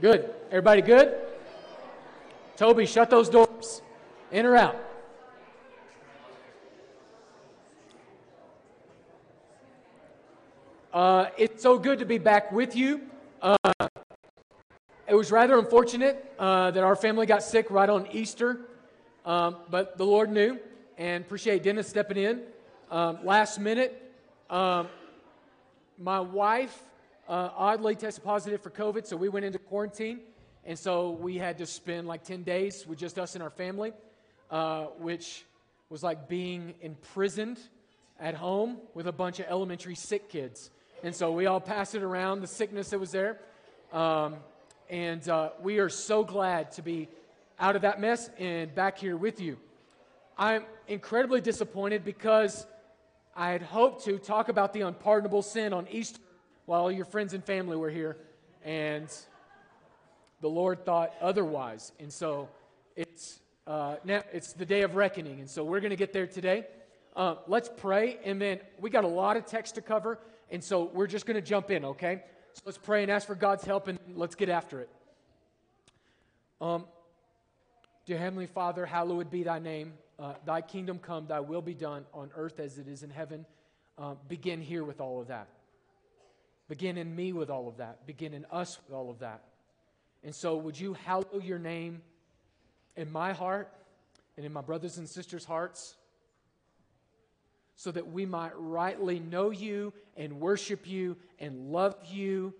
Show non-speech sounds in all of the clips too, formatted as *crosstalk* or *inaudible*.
Good. Everybody good? Toby, shut those doors. In or out? Uh, it's so good to be back with you. Uh, it was rather unfortunate uh, that our family got sick right on Easter, um, but the Lord knew, and appreciate Dennis stepping in um, last minute. Um, my wife uh, oddly tested positive for COVID, so we went into quarantine. And so we had to spend like 10 days with just us and our family, uh, which was like being imprisoned at home with a bunch of elementary sick kids. And so we all passed it around, the sickness that was there. Um, and uh, we are so glad to be out of that mess and back here with you. I'm incredibly disappointed because I had hoped to talk about the unpardonable sin on Easter while your friends and family were here, and the Lord thought otherwise. And so it's uh, now it's the day of reckoning, and so we're going to get there today. Uh, let's pray, and then we got a lot of text to cover, and so we're just going to jump in, okay? So let's pray and ask for God's help, and let's get after it. Um, dear Heavenly Father, hallowed be Thy name. Uh, thy kingdom come, Thy will be done on earth as it is in heaven. Uh, begin here with all of that. Begin in me with all of that. Begin in us with all of that. And so, would you hallow your name in my heart and in my brothers and sisters' hearts so that we might rightly know you and worship you and love you?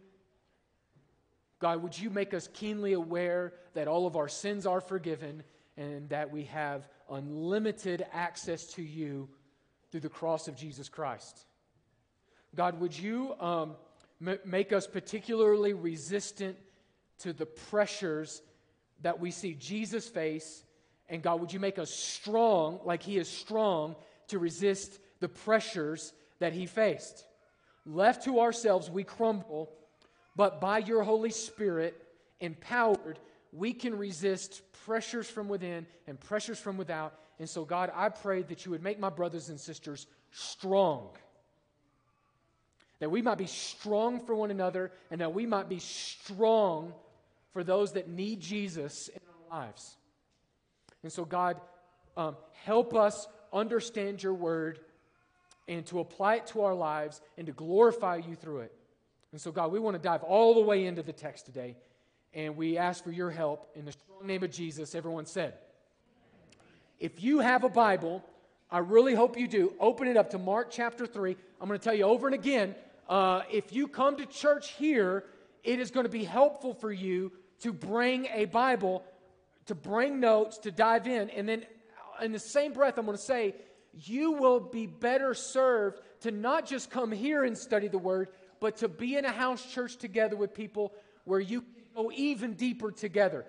God, would you make us keenly aware that all of our sins are forgiven and that we have unlimited access to you through the cross of Jesus Christ? God, would you. Um, make us particularly resistant to the pressures that we see Jesus face. And God, would you make us strong, like He is strong, to resist the pressures that He faced? Left to ourselves, we crumble, but by your Holy Spirit, empowered, we can resist pressures from within and pressures from without. And so, God, I pray that you would make my brothers and sisters strong that we might be strong for one another and that we might be strong for those that need Jesus in our lives. And so, God, um, help us understand your word and to apply it to our lives and to glorify you through it. And so, God, we want to dive all the way into the text today, and we ask for your help in the strong name of Jesus. Everyone said, If you have a Bible, I really hope you do. Open it up to Mark chapter 3. I'm going to tell you over and again uh, if you come to church here, it is going to be helpful for you to bring a Bible, to bring notes, to dive in. And then, in the same breath, I'm going to say, you will be better served to not just come here and study the Word, but to be in a house church together with people where you go even deeper together.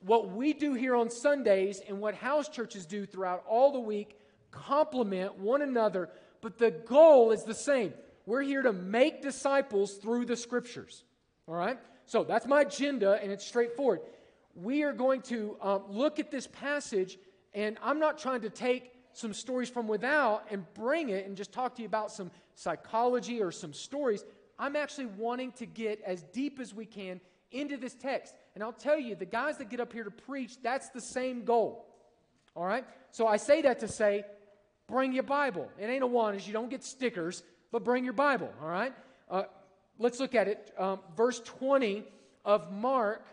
What we do here on Sundays and what house churches do throughout all the week complement one another, but the goal is the same we're here to make disciples through the scriptures. All right? So that's my agenda, and it's straightforward. We are going to um, look at this passage, and I'm not trying to take some stories from without and bring it and just talk to you about some psychology or some stories. I'm actually wanting to get as deep as we can into this text. And I'll tell you, the guys that get up here to preach, that's the same goal. All right? So I say that to say, bring your Bible. It ain't a one, is you don't get stickers but bring your Bible, all right? Uh, let's look at it. Um, verse 20 of Mark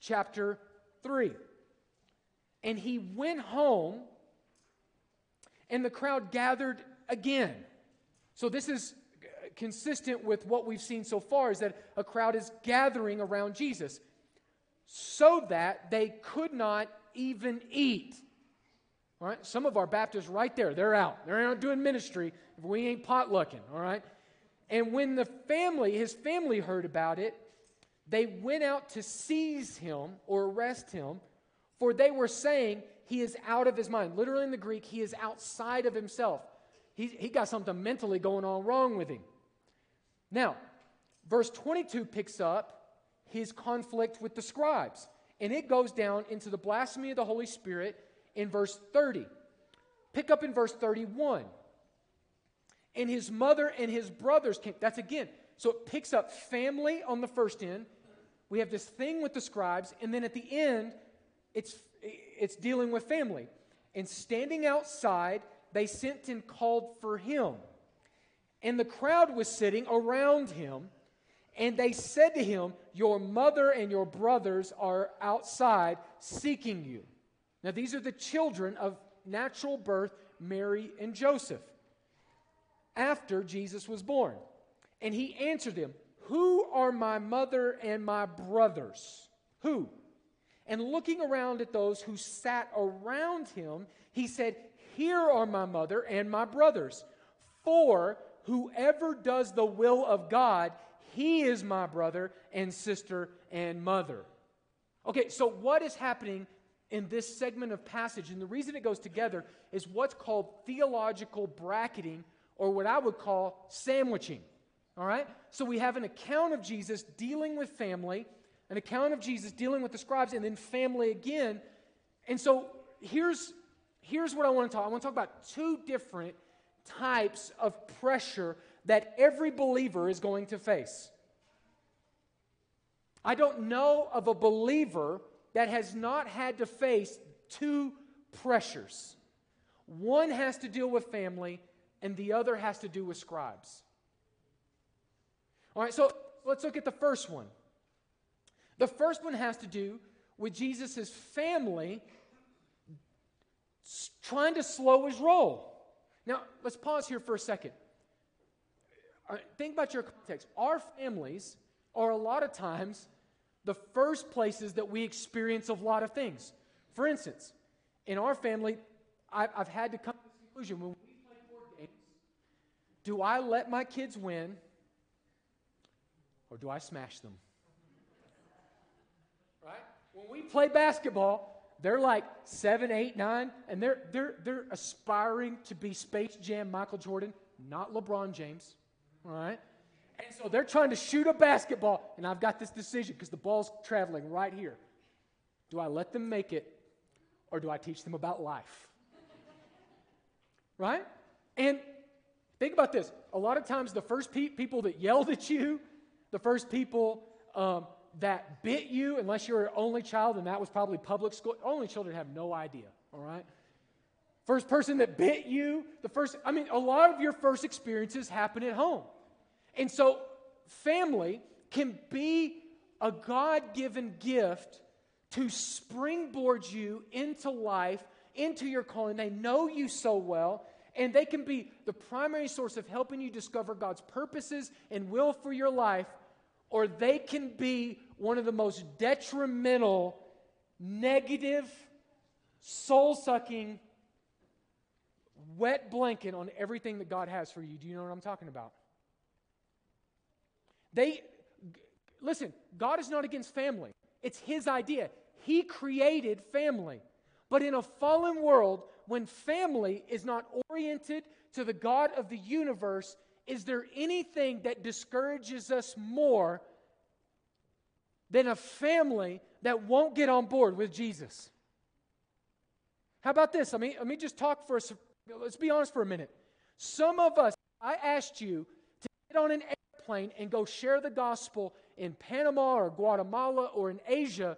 chapter 3. And he went home, and the crowd gathered again. So this is consistent with what we've seen so far is that a crowd is gathering around Jesus so that they could not even eat. All right, some of our Baptists right there, they're out. They're out doing ministry if we ain't potlucking, all right? And when the family, his family heard about it, they went out to seize him or arrest him, for they were saying he is out of his mind. Literally in the Greek, he is outside of himself. He, he got something mentally going on wrong with him. Now, verse 22 picks up his conflict with the scribes, and it goes down into the blasphemy of the Holy Spirit in verse 30. Pick up in verse 31. And his mother and his brothers came. That's again. So it picks up family on the first end, we have this thing with the scribes, and then at the end, it's, it's dealing with family. And standing outside, they sent and called for him. And the crowd was sitting around him, and they said to him, Your mother and your brothers are outside seeking you. Now, these are the children of natural birth, Mary and Joseph, after Jesus was born. And he answered them, Who are my mother and my brothers? Who? And looking around at those who sat around him, he said, Here are my mother and my brothers. For whoever does the will of God, he is my brother and sister and mother. Okay, so what is happening in this segment of passage? And the reason it goes together is what's called theological bracketing, or what I would call sandwiching. All right? So we have an account of Jesus dealing with family, an account of Jesus dealing with the scribes, and then family again. And so here's, here's what I want to talk. I want to talk about two different types of pressure that every believer is going to face. I don't know of a believer that has not had to face two pressures. One has to deal with family, and the other has to do with scribes. All right, so let's look at the first one. The first one has to do with Jesus' family trying to slow his roll. Now, let's pause here for a second. Think about your context. Our families are a lot of times the first places that we experience a lot of things. For instance, in our family, I've, I've had to come to the conclusion when we play board games, do I let my kids win or do I smash them? Right? When we play basketball, they're like seven, eight, nine, and they're, they're, they're aspiring to be Space Jam Michael Jordan, not LeBron James. All right? And so they're trying to shoot a basketball, and I've got this decision because the ball's traveling right here. Do I let them make it, or do I teach them about life? *laughs* right? And think about this. A lot of times, the first pe- people that yelled at you, the first people um, that bit you, unless you're an only child, and that was probably public school. Only children have no idea, all right? First person that bit you, the first, I mean, a lot of your first experiences happen at home. And so, family can be a God given gift to springboard you into life, into your calling. They know you so well, and they can be the primary source of helping you discover God's purposes and will for your life or they can be one of the most detrimental, negative, soul sucking, wet blanket on everything that God has for you. Do you know what I'm talking about? They, listen, God is not against family, it's His idea. He created family. But in a fallen world, when family is not oriented to the God of the universe, is there anything that discourages us more than a family that won't get on board with Jesus? How about this? Let me, let me just talk for us. Let's be honest for a minute. Some of us, I asked you to get on an airplane and go share the gospel in Panama or Guatemala or in Asia.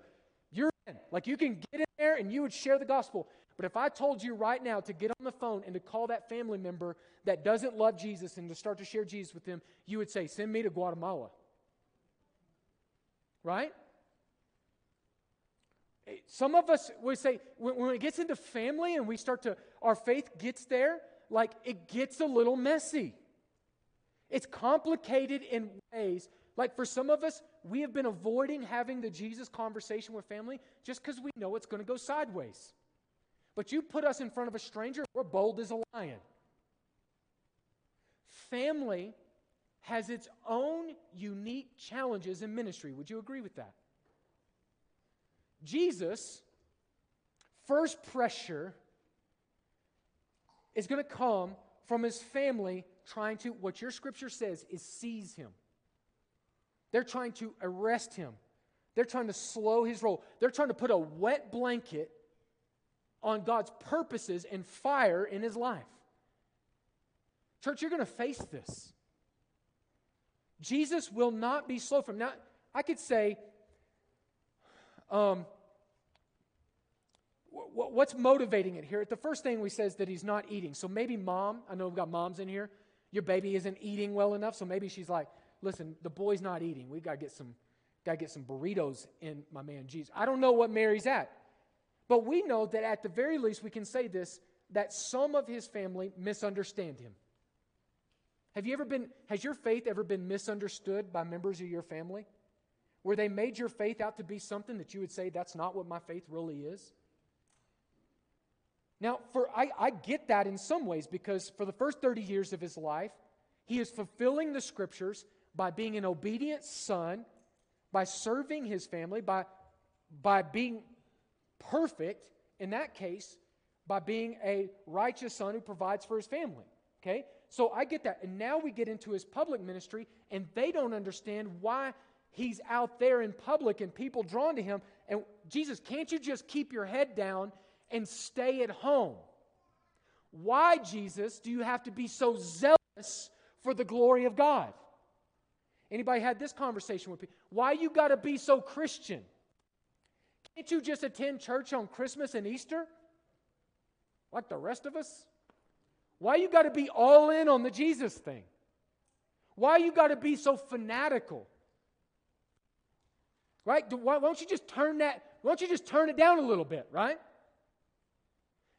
You're in. Like you can get in there and you would share the gospel. But if I told you right now to get on the phone and to call that family member that doesn't love Jesus and to start to share Jesus with them, you would say, Send me to Guatemala. Right? Some of us would say, when, when it gets into family and we start to, our faith gets there, like it gets a little messy. It's complicated in ways. Like for some of us, we have been avoiding having the Jesus conversation with family just because we know it's going to go sideways. But you put us in front of a stranger, we're bold as a lion. Family has its own unique challenges in ministry. Would you agree with that? Jesus, first pressure is going to come from his family trying to, what your scripture says, is seize him. They're trying to arrest him. They're trying to slow his roll. They're trying to put a wet blanket on God's purposes and fire in his life. Church, you're going to face this. Jesus will not be slow from now. I could say Um, what's motivating it here? The first thing we say is that he's not eating. So maybe mom, I know we've got moms in here, your baby isn't eating well enough, so maybe she's like, listen, the boy's not eating. We got to get some got to get some burritos in my man Jesus. I don't know what Mary's at. But we know that at the very least we can say this that some of his family misunderstand him. Have you ever been has your faith ever been misunderstood by members of your family? Where they made your faith out to be something that you would say that's not what my faith really is? Now, for I, I get that in some ways because for the first 30 years of his life, he is fulfilling the scriptures by being an obedient son, by serving his family, by, by being perfect, in that case, by being a righteous son who provides for his family. Okay? So I get that. And now we get into his public ministry, and they don't understand why he's out there in public and people drawn to him. And Jesus, can't you just keep your head down and stay at home. Why, Jesus, do you have to be so zealous for the glory of God? Anybody had this conversation with people? Why you got to be so Christian? Can't you just attend church on Christmas and Easter? Like the rest of us? Why you got to be all in on the Jesus thing? Why you got to be so fanatical? Right? Why, why don't you just turn that, why don't you just turn it down a little bit, right?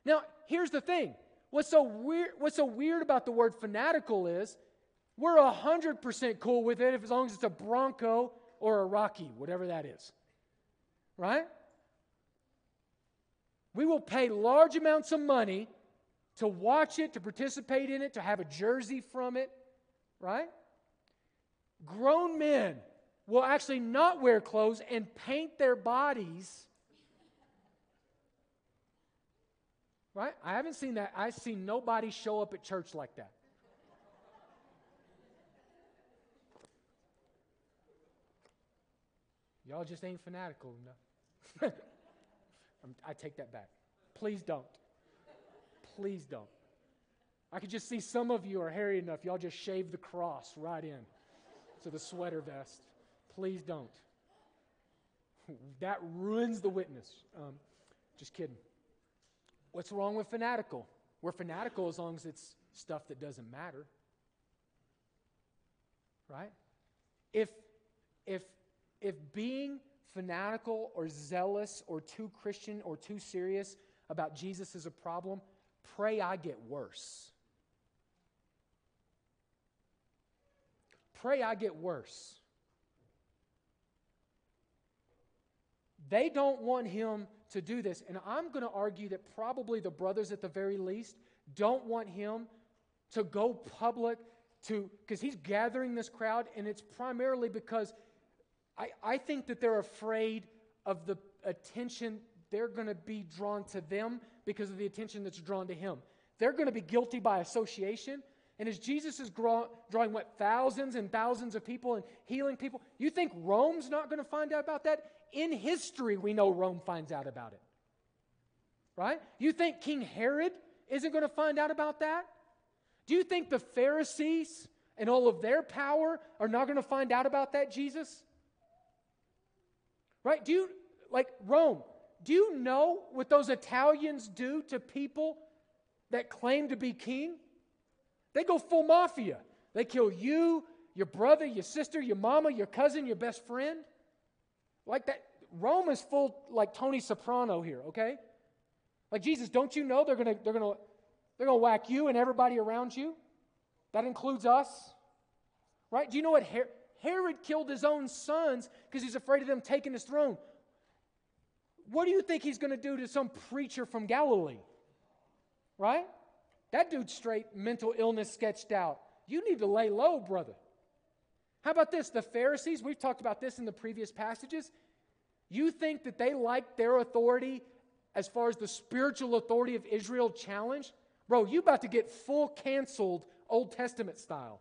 Now, here's the thing. What's so weird, what's so weird about the word fanatical is we're 100% cool with it if, as long as it's a Bronco or a Rocky, whatever that is. Right? We will pay large amounts of money to watch it, to participate in it, to have a jersey from it. Right? Grown men will actually not wear clothes and paint their bodies Right? I haven't seen that. I've seen nobody show up at church like that. Y'all just ain't fanatical enough. *laughs* I take that back. Please don't. Please don't. I could just see some of you are hairy enough. Y'all just shave the cross right in to the sweater vest. Please don't. *laughs* That ruins the witness. Um, just kidding. What's wrong with fanatical? We're fanatical as long as it's stuff that doesn't matter. Right? If if if being fanatical or zealous or too Christian or too serious about Jesus is a problem, pray I get worse. Pray I get worse. They don't want him to do this. And I'm going to argue that probably the brothers, at the very least, don't want him to go public to, because he's gathering this crowd, and it's primarily because I, I think that they're afraid of the attention they're going to be drawn to them because of the attention that's drawn to him. They're going to be guilty by association. And as Jesus is drawing, what, thousands and thousands of people and healing people, you think Rome's not going to find out about that? In history, we know Rome finds out about it. Right? You think King Herod isn't going to find out about that? Do you think the Pharisees and all of their power are not going to find out about that, Jesus? Right? Do you, like Rome, do you know what those Italians do to people that claim to be king? They go full mafia. They kill you, your brother, your sister, your mama, your cousin, your best friend. Like that, Rome is full like Tony Soprano here, okay? Like Jesus, don't you know they're gonna they're gonna they're gonna whack you and everybody around you? That includes us, right? Do you know what Her- Herod killed his own sons because he's afraid of them taking his throne? What do you think he's to do to some preacher from Galilee? Right? That dude's straight mental illness sketched out. You need to lay low, brother. How about this? The Pharisees, we've talked about this in the previous passages. You think that they like their authority as far as the spiritual authority of Israel challenged? Bro, you about to get full canceled Old Testament style.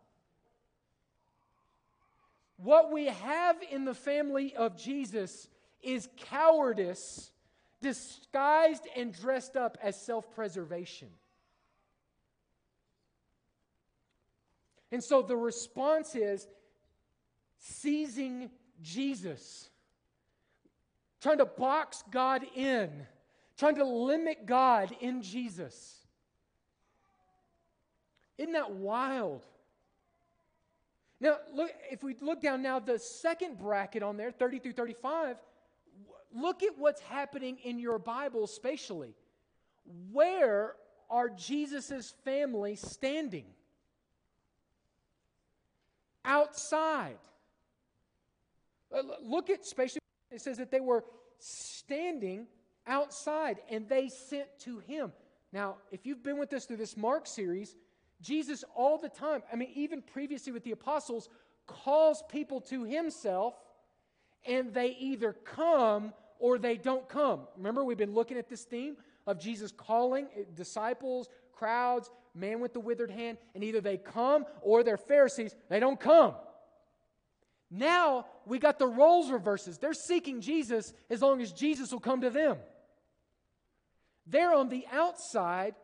What we have in the family of Jesus is cowardice disguised and dressed up as self preservation. And so the response is seizing Jesus. trying to box God in, trying to limit God in Jesus. Isn't that wild? Now, look, if we look down now, the second bracket on there, 30 through 35, look at what's happening in your Bible spatially. Where are Jesus' family standing? Outside. Uh, look at spatially. It says that they were standing outside and they sent to him. Now, if you've been with us through this Mark series, Jesus all the time, I mean, even previously with the apostles, calls people to himself and they either come or they don't come. Remember, we've been looking at this theme of Jesus calling disciples, crowds, man with the withered hand, and either they come or they're Pharisees, they don't come. Now we got the roles reverses. They're seeking Jesus as long as Jesus will come to them. They're on the outside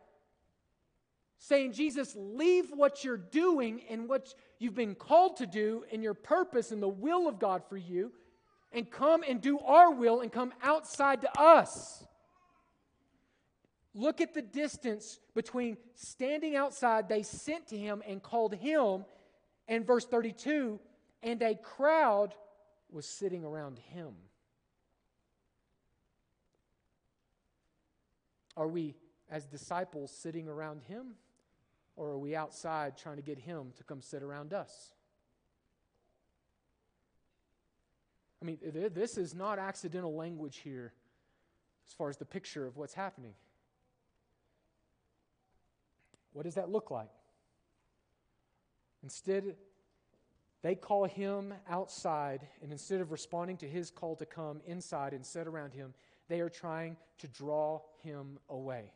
saying, Jesus, leave what you're doing and what you've been called to do and your purpose and the will of God for you, and come and do our will and come outside to us. Look at the distance between standing outside, they sent to him and called him, and verse 32, and a crowd was sitting around him. Are we, as disciples, sitting around him? Or are we outside trying to get him to come sit around us? I mean, this is not accidental language here as far as the picture of what's happening. What does that look like? Instead, they call him outside, and instead of responding to his call to come inside and sit around him, they are trying to draw him away.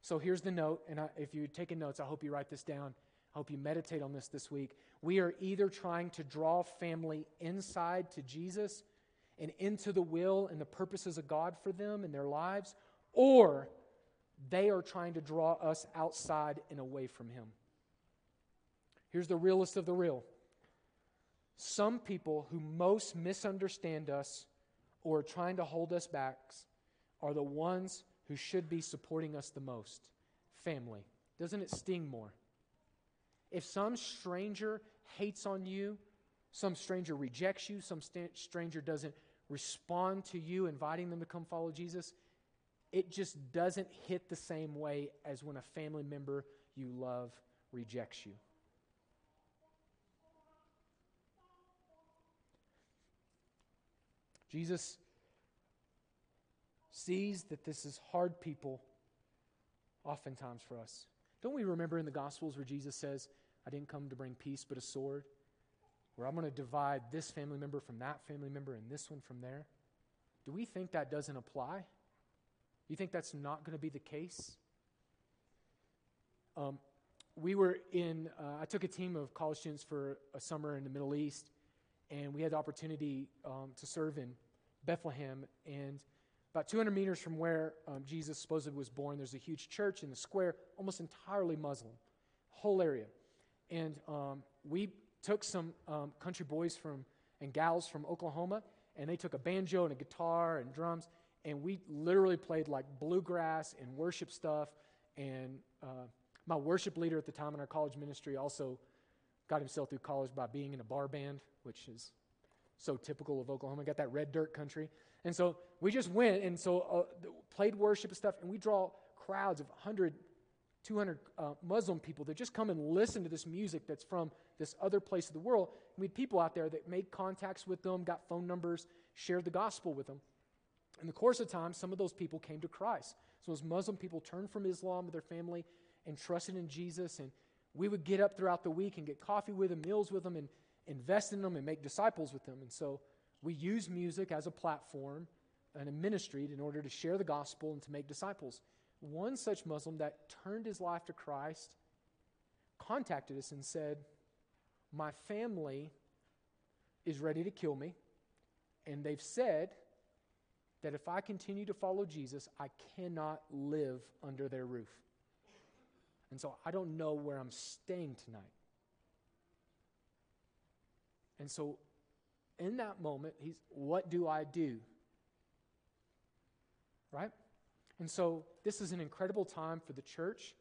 So here's the note, and I, if you're taking notes, I hope you write this down. I hope you meditate on this this week. We are either trying to draw family inside to Jesus and into the will and the purposes of God for them and their lives, or they are trying to draw us outside and away from Him. Here's the realest of the real some people who most misunderstand us or are trying to hold us back are the ones who should be supporting us the most family. Doesn't it sting more? If some stranger hates on you, some stranger rejects you, some st- stranger doesn't respond to you, inviting them to come follow Jesus, it just doesn't hit the same way as when a family member you love rejects you. Jesus sees that this is hard people oftentimes for us. Don't we remember in the Gospels where Jesus says, I didn't come to bring peace but a sword? Where I'm going to divide this family member from that family member and this one from there? Do we think that doesn't apply? Do you think that's not going to be the case? Um, we were in, uh, I took a team of college students for a summer in the Middle East, and we had the opportunity um, to serve in Bethlehem. And about 200 meters from where um, Jesus supposedly was born, there's a huge church in the square, almost entirely Muslim, whole area. And um, we took some um, country boys from and gals from Oklahoma, and they took a banjo and a guitar and drums, and we literally played like bluegrass and worship stuff. And uh, my worship leader at the time in our college ministry also got himself through college by being in a bar band, which is so typical of Oklahoma. Got that red dirt country. And so we just went and so uh, played worship and stuff, and we draw crowds of 100, 200 uh, Muslim people that just come and listen to this music that's from this other place of the world. And we had people out there that made contacts with them, got phone numbers, shared the gospel with them. In the course of time, some of those people came to Christ. So those Muslim people turned from Islam with their family and trusted in Jesus. And we would get up throughout the week and get coffee with them, meals with them, and invest in them and make disciples with them. And so we use music as a platform and a ministry in order to share the gospel and to make disciples. One such Muslim that turned his life to Christ contacted us and said, My family is ready to kill me, and they've said that if I continue to follow Jesus, I cannot live under their roof. And so I don't know where I'm staying tonight. And so in that moment, he's, what do I do? Right? And so this is an incredible time for the church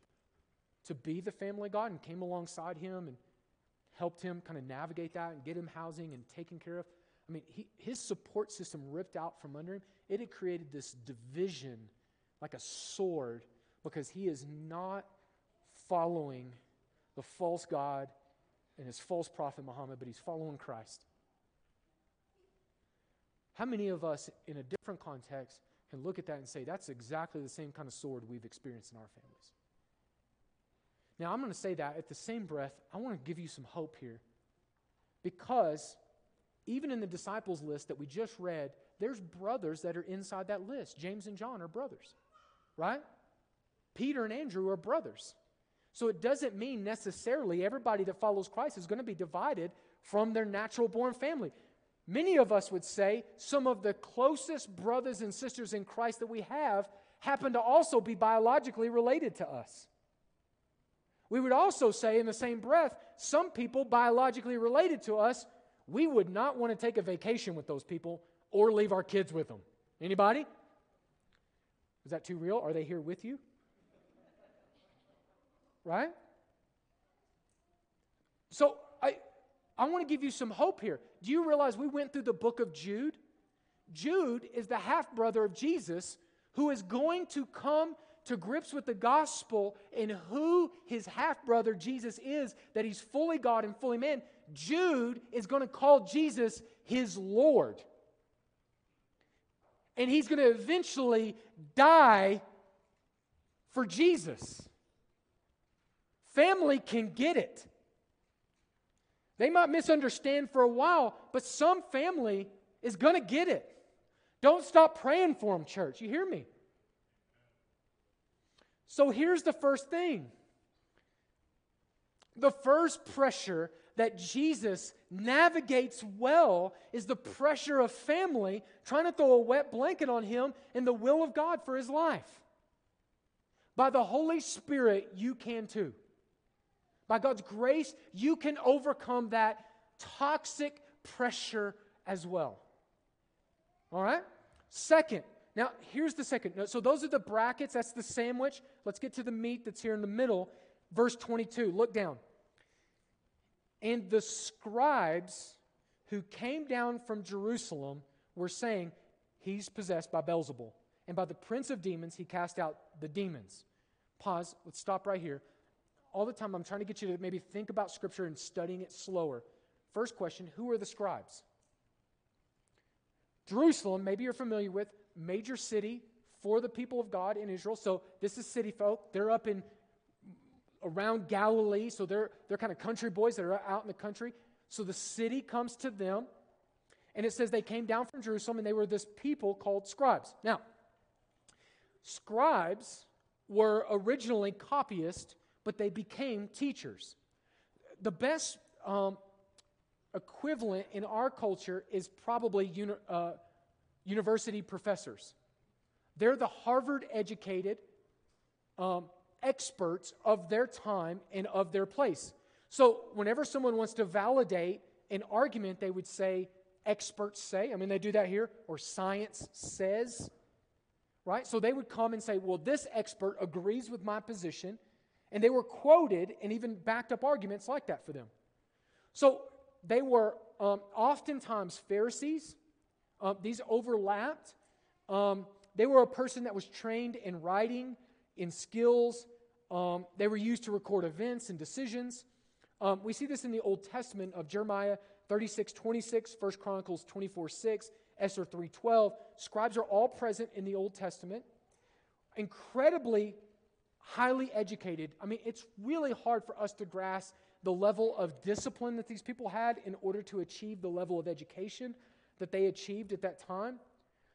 to be the family God and came alongside him and helped him kind of navigate that and get him housing and taken care of. I mean, he, his support system ripped out from under him. It had created this division like a sword because he is not following the false God and his false prophet Muhammad, but he's following Christ. How many of us, in a different context, can look at that and say, that's exactly the same kind of sword we've experienced in our families? Now, I'm going to say that at the same breath, I want to give you some hope here. Because even in the disciples list that we just read, there's brothers that are inside that list. James and John are brothers, right? Peter and Andrew are brothers. So it doesn't mean necessarily everybody that follows Christ is going to be divided from their natural born family. Many of us would say some of the closest brothers and sisters in Christ that we have happen to also be biologically related to us. We would also say, in the same breath, some people biologically related to us, we would not want to take a vacation with those people or leave our kids with them. Anybody? Is that too real? Are they here with you? Right? So I, I want to give you some hope here. Do you realize we went through the book of Jude? Jude is the half brother of Jesus who is going to come to grips with the gospel and who his half brother Jesus is, that he's fully God and fully man. Jude is going to call Jesus his Lord. And he's going to eventually die for Jesus. Family can get it. They might misunderstand for a while, but some family is going to get it. Don't stop praying for them, church. You hear me? So here's the first thing the first pressure that Jesus navigates well is the pressure of family trying to throw a wet blanket on him in the will of God for his life. By the Holy Spirit, you can too. By God's grace, you can overcome that toxic pressure as well. All right? Second, now here's the second. So those are the brackets, that's the sandwich. Let's get to the meat that's here in the middle. Verse 22, look down. And the scribes who came down from Jerusalem were saying, He's possessed by Beelzebul. And by the prince of demons, he cast out the demons. Pause. Let's stop right here all the time I'm trying to get you to maybe think about Scripture and studying it slower. First question Who are the scribes? Jerusalem, maybe you're familiar with, major city for the people of God in Israel. So this is city folk. They're up in around Galilee, so they're, they're kind of country boys that are out in the country. So the city comes to them, and it says they came down from Jerusalem, and they were this people called scribes. Now, scribes were originally copyists but they became teachers. The best um, equivalent in our culture is probably uni- uh, university professors. They're the Harvard educated um, experts of their time and of their place. So, whenever someone wants to validate an argument, they would say, experts say. I mean, they do that here, or science says, right? So, they would come and say, well, this expert agrees with my position and they were quoted and even backed up arguments like that for them. So they were um, oftentimes Pharisees. Um, these overlapped. Um, they were a person that was trained in writing, in skills. Um, they were used to record events and decisions. Um, we see this in the Old Testament of Jeremiah 36 26, 1 Chronicles 24 6, Esther 3 12. Scribes are all present in the Old Testament. Incredibly highly educated. I mean, it's really hard for us to grasp the level of discipline that these people had in order to achieve the level of education that they achieved at that time.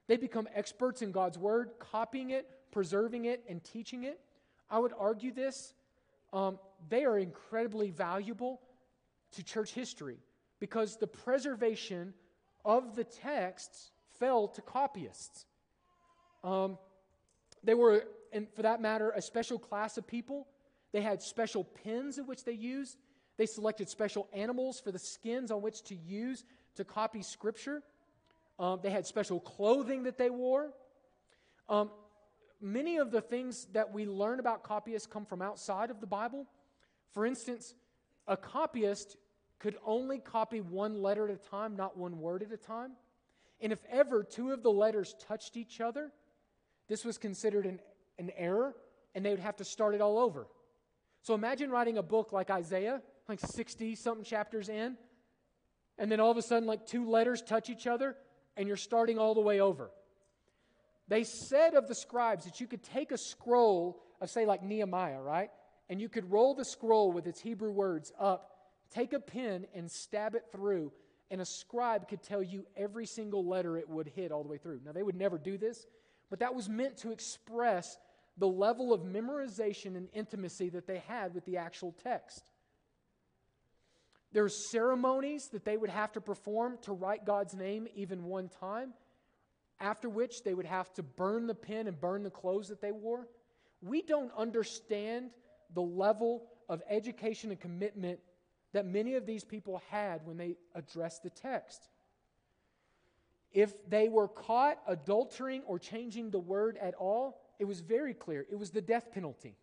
They become experts in God's word, copying it, preserving it, and teaching it. I would argue this. Um, they are incredibly valuable to church history because the preservation of the texts fell to copyists. Um, they were and for that matter, a special class of people. They had special pens in which they used. They selected special animals for the skins on which to use to copy Scripture. Um, they had special clothing that they wore. Um, many of the things that we learn about copyists come from outside of the Bible. For instance, a copyist could only copy one letter at a time, not one word at a time. And if ever two of the letters touched each other, this was considered an, an error, and they would have to start it all over. So imagine writing a book like Isaiah, like 60 something chapters in, and then all of a sudden, like two letters touch each other, and you're starting all the way over. They said of the scribes that you could take a scroll of, say, like Nehemiah, right? And you could roll the scroll with its Hebrew words up, take a pen and stab it through, and a scribe could tell you every single letter it would hit all the way through. Now, they would never do this, but that was meant to express the level of memorization and intimacy that they had with the actual text. There's ceremonies that they would have to perform to write God's name even one time, after which they would have to burn the pen and burn the clothes that they wore. We don't understand the level of education and commitment that many of these people had when they addressed the text. If they were caught adultering or changing the word at all, it was very clear. It was the death penalty.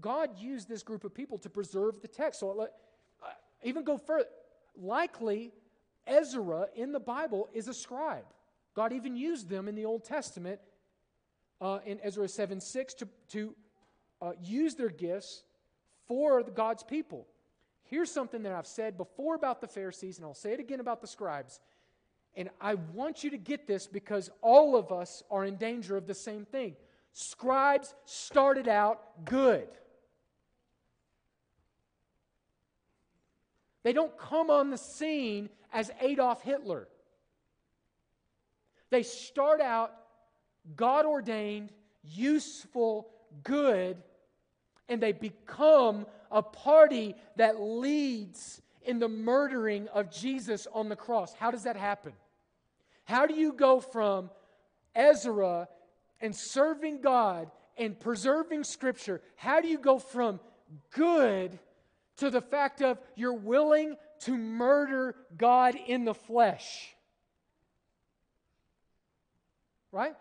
God used this group of people to preserve the text. So let, uh, even go further. Likely, Ezra in the Bible is a scribe. God even used them in the Old Testament uh, in Ezra 7 6 to, to uh, use their gifts for God's people. Here's something that I've said before about the Pharisees, and I'll say it again about the scribes. And I want you to get this because all of us are in danger of the same thing. Scribes started out good. They don't come on the scene as Adolf Hitler. They start out God ordained, useful, good, and they become a party that leads in the murdering of Jesus on the cross. How does that happen? How do you go from Ezra and serving God and preserving Scripture? How do you go from good to the fact of you're willing to murder God in the flesh? Right?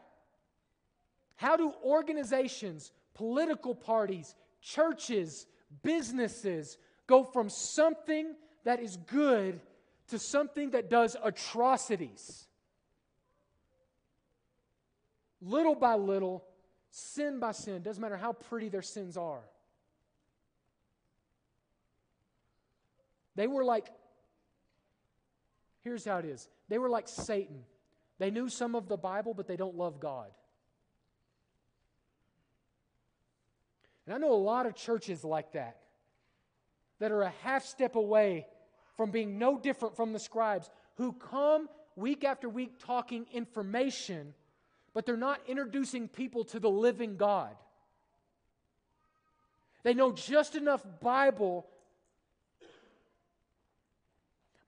How do organizations, political parties, churches, businesses go from something that is good to something that does atrocities? Little by little, sin by sin, doesn't matter how pretty their sins are. They were like, here's how it is they were like Satan. They knew some of the Bible, but they don't love God. And I know a lot of churches like that, that are a half step away from being no different from the scribes, who come week after week talking information but they're not introducing people to the living God. They know just enough Bible,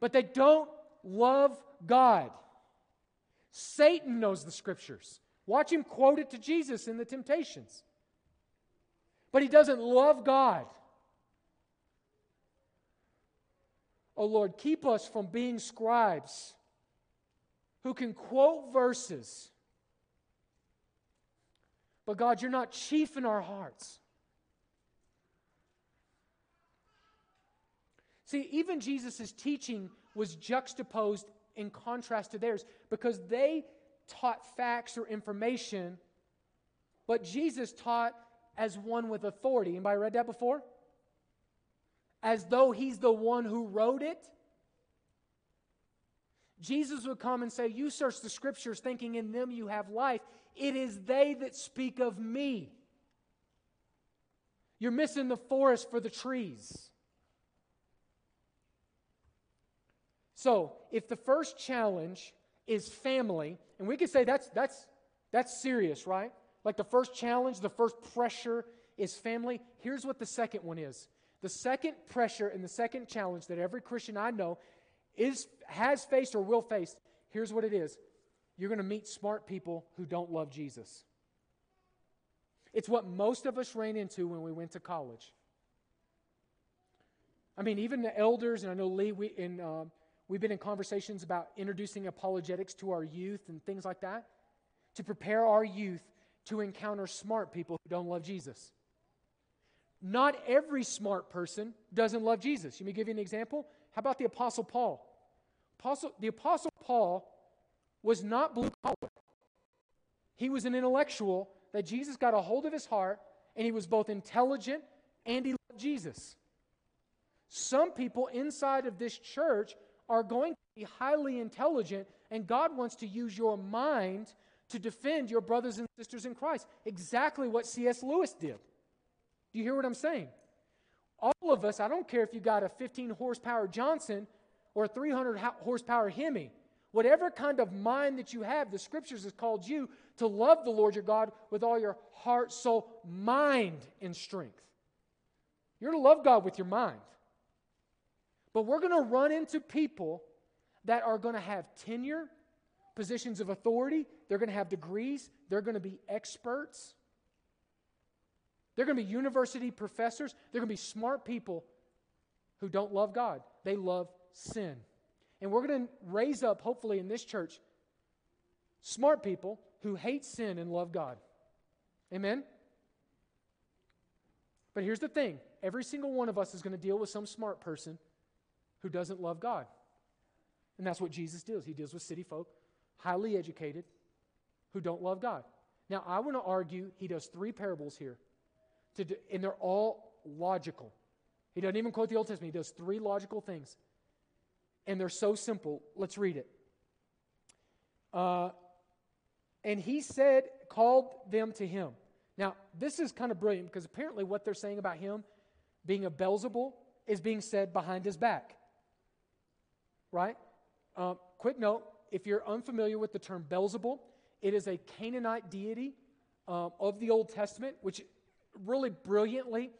but they don't love God. Satan knows the scriptures. Watch him quote it to Jesus in the temptations. But he doesn't love God. Oh Lord, keep us from being scribes who can quote verses but God, you're not chief in our hearts. See, even Jesus' teaching was juxtaposed in contrast to theirs because they taught facts or information, but Jesus taught as one with authority. Anybody read that before? As though he's the one who wrote it. Jesus would come and say, You search the scriptures thinking in them you have life. It is they that speak of me. You're missing the forest for the trees. So, if the first challenge is family, and we could say that's, that's, that's serious, right? Like the first challenge, the first pressure is family. Here's what the second one is the second pressure and the second challenge that every Christian I know is, has faced or will face. Here's what it is you're going to meet smart people who don't love Jesus. It's what most of us ran into when we went to college. I mean, even the elders, and I know Lee, we, and, um, we've been in conversations about introducing apologetics to our youth and things like that to prepare our youth to encounter smart people who don't love Jesus. Not every smart person doesn't love Jesus. Let me give you an example. How about the Apostle Paul? Apostle, the Apostle Paul was not blue collar. He was an intellectual that Jesus got a hold of his heart, and he was both intelligent and he loved Jesus. Some people inside of this church are going to be highly intelligent, and God wants to use your mind to defend your brothers and sisters in Christ. Exactly what C.S. Lewis did. Do you hear what I'm saying? All of us, I don't care if you got a 15 horsepower Johnson or a 300 horsepower Hemi, whatever kind of mind that you have, the scriptures has called you to love the Lord your God with all your heart, soul, mind, and strength. You're to love God with your mind. But we're going to run into people that are going to have tenure, positions of authority, they're going to have degrees, they're going to be experts. They're going to be university professors. They're going to be smart people who don't love God. They love sin. And we're going to raise up, hopefully, in this church, smart people who hate sin and love God. Amen? But here's the thing every single one of us is going to deal with some smart person who doesn't love God. And that's what Jesus deals. He deals with city folk, highly educated, who don't love God. Now, I want to argue he does three parables here do, and they're all logical. He doesn't even quote the Old Testament. He does three logical things, and they're so simple. Let's read it. Uh, and he said, called them to him. Now, this is kind of brilliant because apparently what they're saying about him being a Beelzebul is being said behind his back. Right? Uh, quick note if you're unfamiliar with the term Beelzebul, it is a Canaanite deity um, of the Old Testament, which really brilliantly,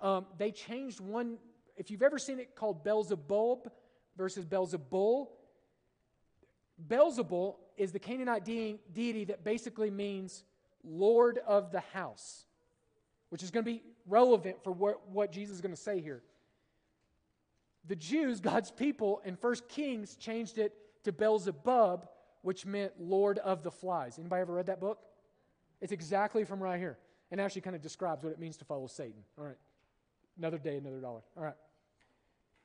um, they changed one. If you've ever seen it called Beelzebub versus Beelzebul, Beelzebul is the Canaanite de- deity that basically means Lord of the house, which is going to be relevant for what, what Jesus is going to say here. The Jews, *laughs* God's people, in First Kings changed it to Beelzebub, which meant Lord of the flies. Anybody ever read that book? It's exactly from right here and actually kind of describes what it means to follow Satan. All right. Another day, another dollar. All right.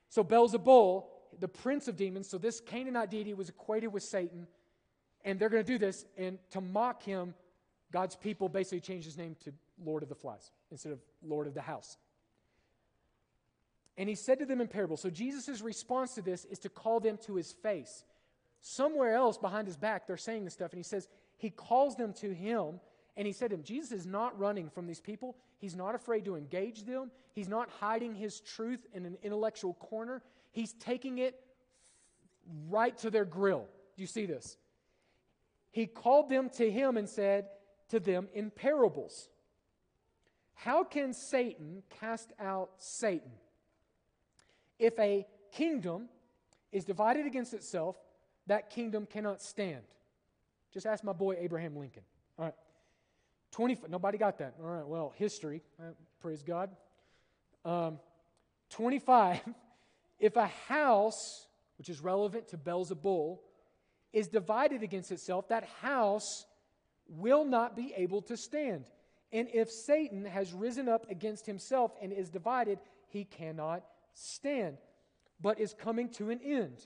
So Beelzebul, the prince of demons, so this Canaanite deity was equated with Satan, and they're going to do this, and to mock him, God's people basically changed his name to Lord of the Flies instead of Lord of the House. And he said to them in parable. So Jesus' response to this is to call them to his face. Somewhere else behind his back, they're saying this stuff, and he says, He calls them to him and he said to him, Jesus is not running from these people. He's not afraid to engage them. He's not hiding his truth in an intellectual corner. He's taking it right to their grill. Do you see this? He called them to him and said to them in parables How can Satan cast out Satan? If a kingdom is divided against itself, that kingdom cannot stand. Just ask my boy Abraham Lincoln. All right. 20, nobody got that. All right, well, history. Uh, praise God. Um, 25, *laughs* if a house, which is relevant to Beelzebul, is divided against itself, that house will not be able to stand. And if Satan has risen up against himself and is divided, he cannot stand, but is coming to an end.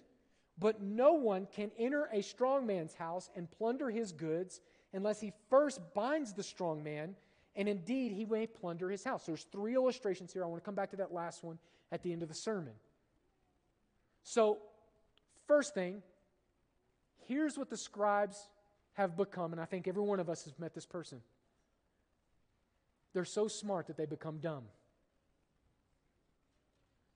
But no one can enter a strong man's house and plunder his goods unless he first binds the strong man, and indeed he may plunder his house. There's three illustrations here. I want to come back to that last one at the end of the sermon. So, first thing, here's what the scribes have become, and I think every one of us has met this person. They're so smart that they become dumb.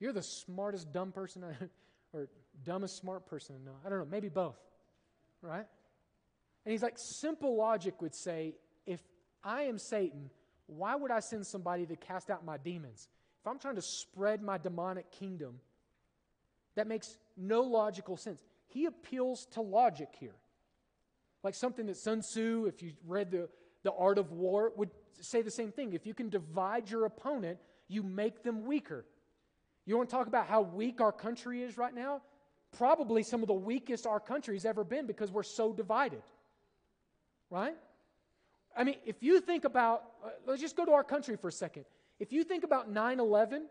You're the smartest dumb person, *laughs* or dumbest smart person I know. I don't know, maybe both, right? And he's like, simple logic would say, if I am Satan, why would I send somebody to cast out my demons? If I'm trying to spread my demonic kingdom, that makes no logical sense. He appeals to logic here. Like something that Sun Tzu, if you read the, the Art of War, would say the same thing. If you can divide your opponent, you make them weaker. You want to talk about how weak our country is right now? probably some of the weakest our country's ever been because we're so divided. Right? I mean, if you think about, uh, let's just go to our country for a second. If you think about 9 11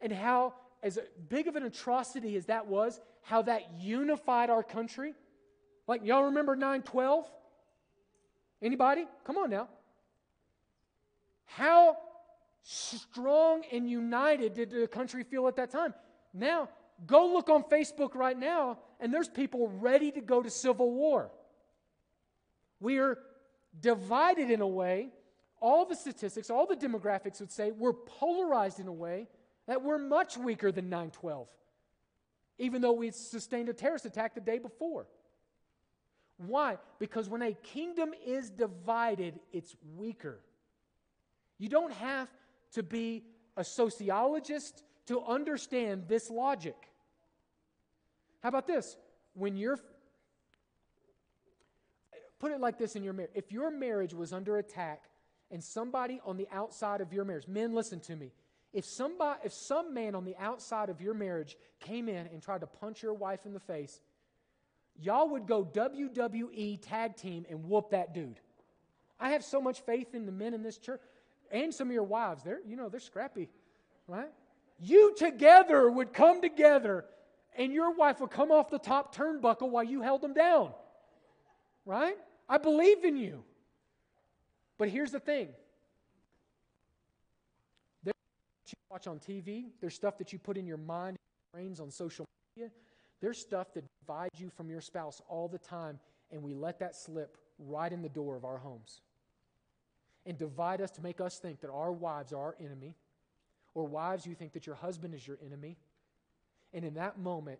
and how, as big of an atrocity as that was, how that unified our country, like y'all remember 9 12? Anybody? Come on now. How strong and united did the country feel at that time? Now, go look on Facebook right now, and there's people ready to go to civil war. We are divided in a way, all the statistics, all the demographics would say we're polarized in a way that we're much weaker than 912, even though we sustained a terrorist attack the day before. Why? Because when a kingdom is divided, it's weaker. You don't have to be a sociologist to understand this logic. How about this? When you're put it like this in your marriage. If your marriage was under attack and somebody on the outside of your marriage, men listen to me. If somebody if some man on the outside of your marriage came in and tried to punch your wife in the face, y'all would go WWE tag team and whoop that dude. I have so much faith in the men in this church and some of your wives. They're, you know, they're scrappy, right? You together would come together and your wife would come off the top turnbuckle while you held them down, right? I believe in you. But here's the thing there's stuff you watch on TV, there's stuff that you put in your mind, brains on social media. There's stuff that divides you from your spouse all the time, and we let that slip right in the door of our homes and divide us to make us think that our wives are our enemy, or wives, you think that your husband is your enemy. And in that moment,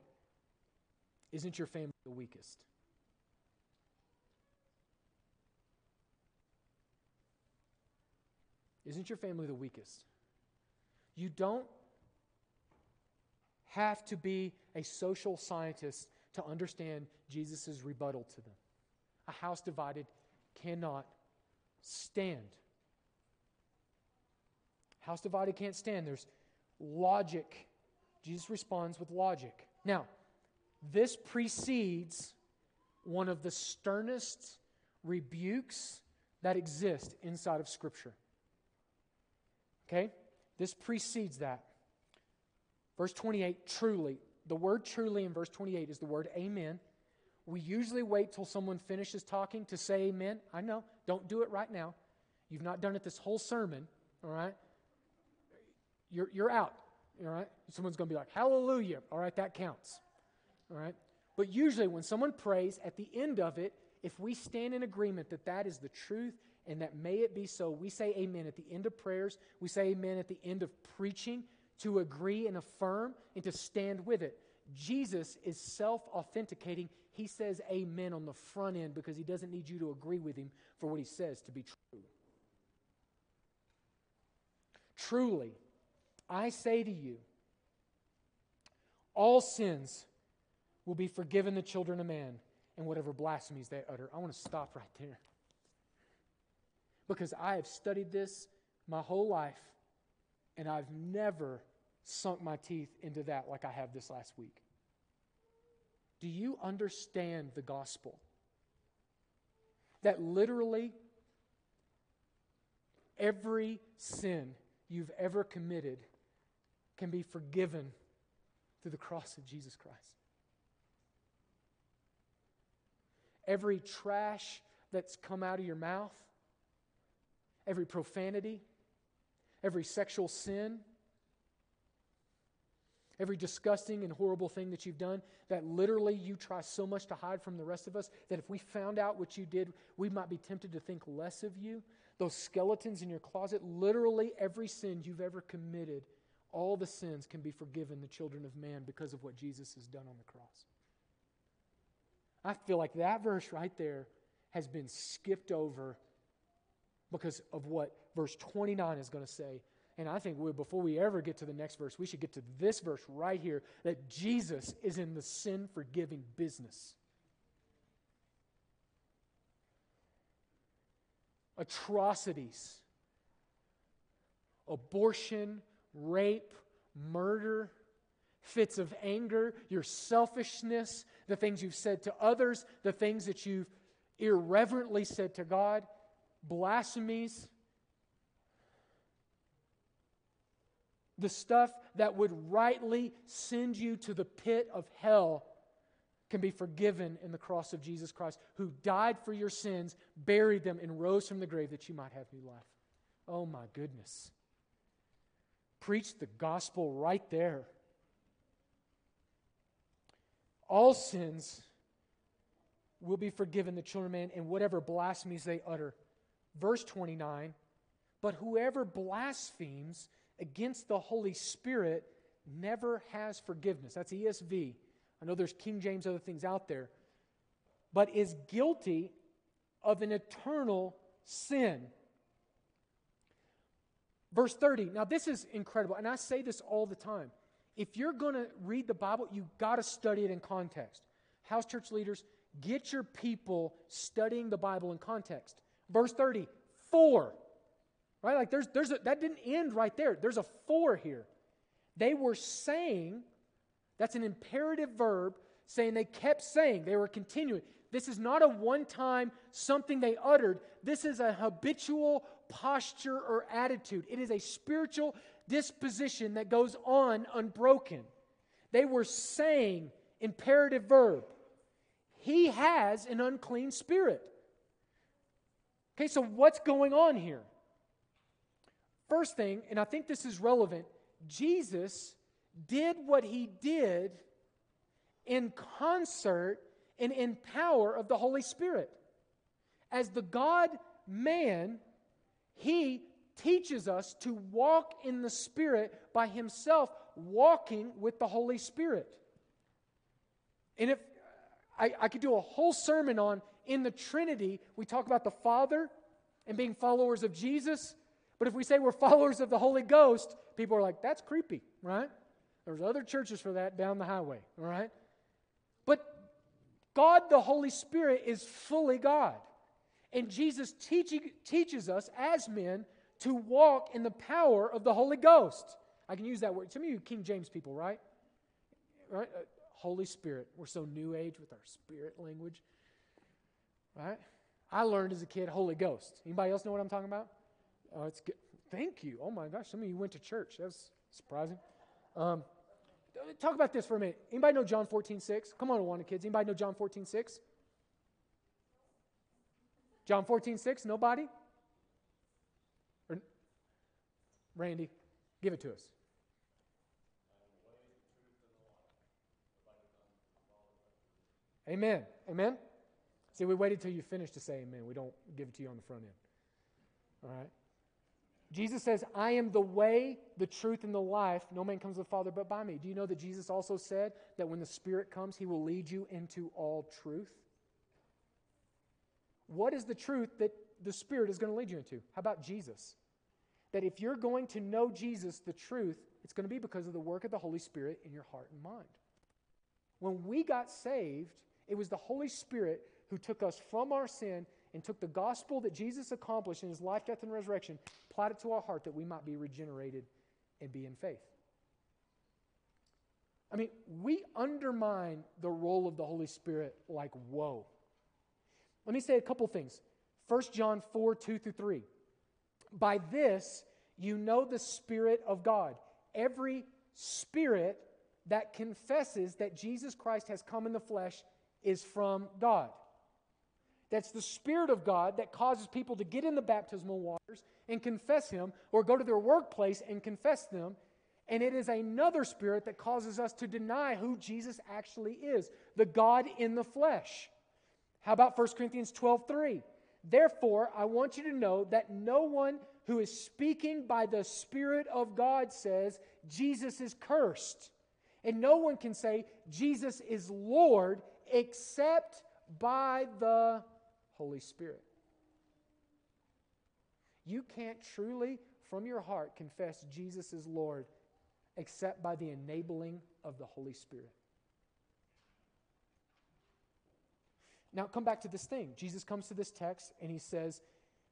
isn't your family the weakest? Isn't your family the weakest? You don't have to be a social scientist to understand Jesus' rebuttal to them. A house divided cannot stand. House divided can't stand. There's logic. Jesus responds with logic. Now, this precedes one of the sternest rebukes that exist inside of Scripture. Okay? This precedes that. Verse 28, truly. The word truly in verse 28 is the word amen. We usually wait till someone finishes talking to say amen. I know. Don't do it right now. You've not done it this whole sermon, all right? You're, you're out, all right? Someone's going to be like, hallelujah. All right, that counts, all right? But usually when someone prays, at the end of it, if we stand in agreement that that is the truth and that may it be so. We say amen at the end of prayers, we say amen at the end of preaching to agree and affirm and to stand with it. Jesus is self authenticating. He says amen on the front end because he doesn't need you to agree with him for what he says to be true. Truly, I say to you, all sins will be forgiven the children of man and whatever blasphemies they utter. I want to stop right there because I have studied this my whole life and I've never sunk my teeth into that like I have this last week. Do you understand the gospel? That literally every sin you've ever committed can be forgiven through the cross of Jesus Christ. Every trash that's come out of your mouth, every profanity, every sexual sin, every disgusting and horrible thing that you've done that literally you try so much to hide from the rest of us that if we found out what you did, we might be tempted to think less of you. Those skeletons in your closet, literally every sin you've ever committed, all the sins can be forgiven the children of man because of what Jesus has done on the cross. I feel like that verse right there has been skipped over because of what verse 29 is going to say. And I think we, before we ever get to the next verse, we should get to this verse right here that Jesus is in the sin forgiving business. Atrocities, abortion, rape, murder, fits of anger, your selfishness, the things you've said to others, the things that you've irreverently said to God, blasphemies, the stuff that would rightly send you to the pit of hell can be forgiven in the cross of Jesus Christ, who died for your sins, buried them, and rose from the grave that you might have new life. Oh my goodness. Preach the gospel right there. All sins will be forgiven the children of man and whatever blasphemies they utter. Verse 29 But whoever blasphemes against the Holy Spirit never has forgiveness. That's ESV. I know there's King James, other things out there. But is guilty of an eternal sin. Verse 30. Now, this is incredible, and I say this all the time. If you're going to read the Bible, you've got to study it in context. House church leaders, get your people studying the Bible in context. Verse 30, for. Right? Like there's, there's a, that didn't end right there. There's a for here. They were saying, that's an imperative verb, saying they kept saying, they were continuing. This is not a one time something they uttered. This is a habitual posture or attitude. It is a spiritual disposition that goes on unbroken. They were saying, imperative verb, He has an unclean spirit. Okay, so what's going on here? First thing, and I think this is relevant, Jesus did what he did in concert and in power of the Holy Spirit. As the God man, he teaches us to walk in the Spirit by himself, walking with the Holy Spirit. And if I, I could do a whole sermon on in the Trinity, we talk about the Father and being followers of Jesus. But if we say we're followers of the Holy Ghost, people are like, that's creepy, right? There's other churches for that down the highway, all right? But God, the Holy Spirit, is fully God. And Jesus teaching, teaches us as men to walk in the power of the Holy Ghost. I can use that word. Some of you King James people, right? Right? Uh, Holy Spirit. We're so new age with our spirit language. Right? I learned as a kid Holy Ghost. Anybody else know what I'm talking about? Oh, it's good. Thank you. Oh my gosh, some of you went to church. That's surprising. Um, talk about this for a minute. Anybody know John 14, 6? Come on, wanted kids. Anybody know John 14, 6? John 14, 6? Nobody? Randy, give it to us. Amen. Amen. See, we waited till you finish to say amen. We don't give it to you on the front end. All right. Jesus says, I am the way, the truth, and the life. No man comes to the Father but by me. Do you know that Jesus also said that when the Spirit comes, he will lead you into all truth? What is the truth that the Spirit is going to lead you into? How about Jesus? That if you're going to know Jesus, the truth, it's going to be because of the work of the Holy Spirit in your heart and mind. When we got saved, it was the Holy Spirit who took us from our sin and took the gospel that Jesus accomplished in his life, death, and resurrection, applied it to our heart that we might be regenerated and be in faith. I mean, we undermine the role of the Holy Spirit like whoa. Let me say a couple things. 1 John 4 2 through 3. By this, you know the Spirit of God. Every spirit that confesses that Jesus Christ has come in the flesh is from God. That's the Spirit of God that causes people to get in the baptismal waters and confess Him, or go to their workplace and confess them. And it is another Spirit that causes us to deny who Jesus actually is the God in the flesh. How about 1 Corinthians 12 3? Therefore, I want you to know that no one who is speaking by the Spirit of God says Jesus is cursed. And no one can say Jesus is Lord except by the Holy Spirit. You can't truly, from your heart, confess Jesus is Lord except by the enabling of the Holy Spirit. Now, come back to this thing. Jesus comes to this text and he says,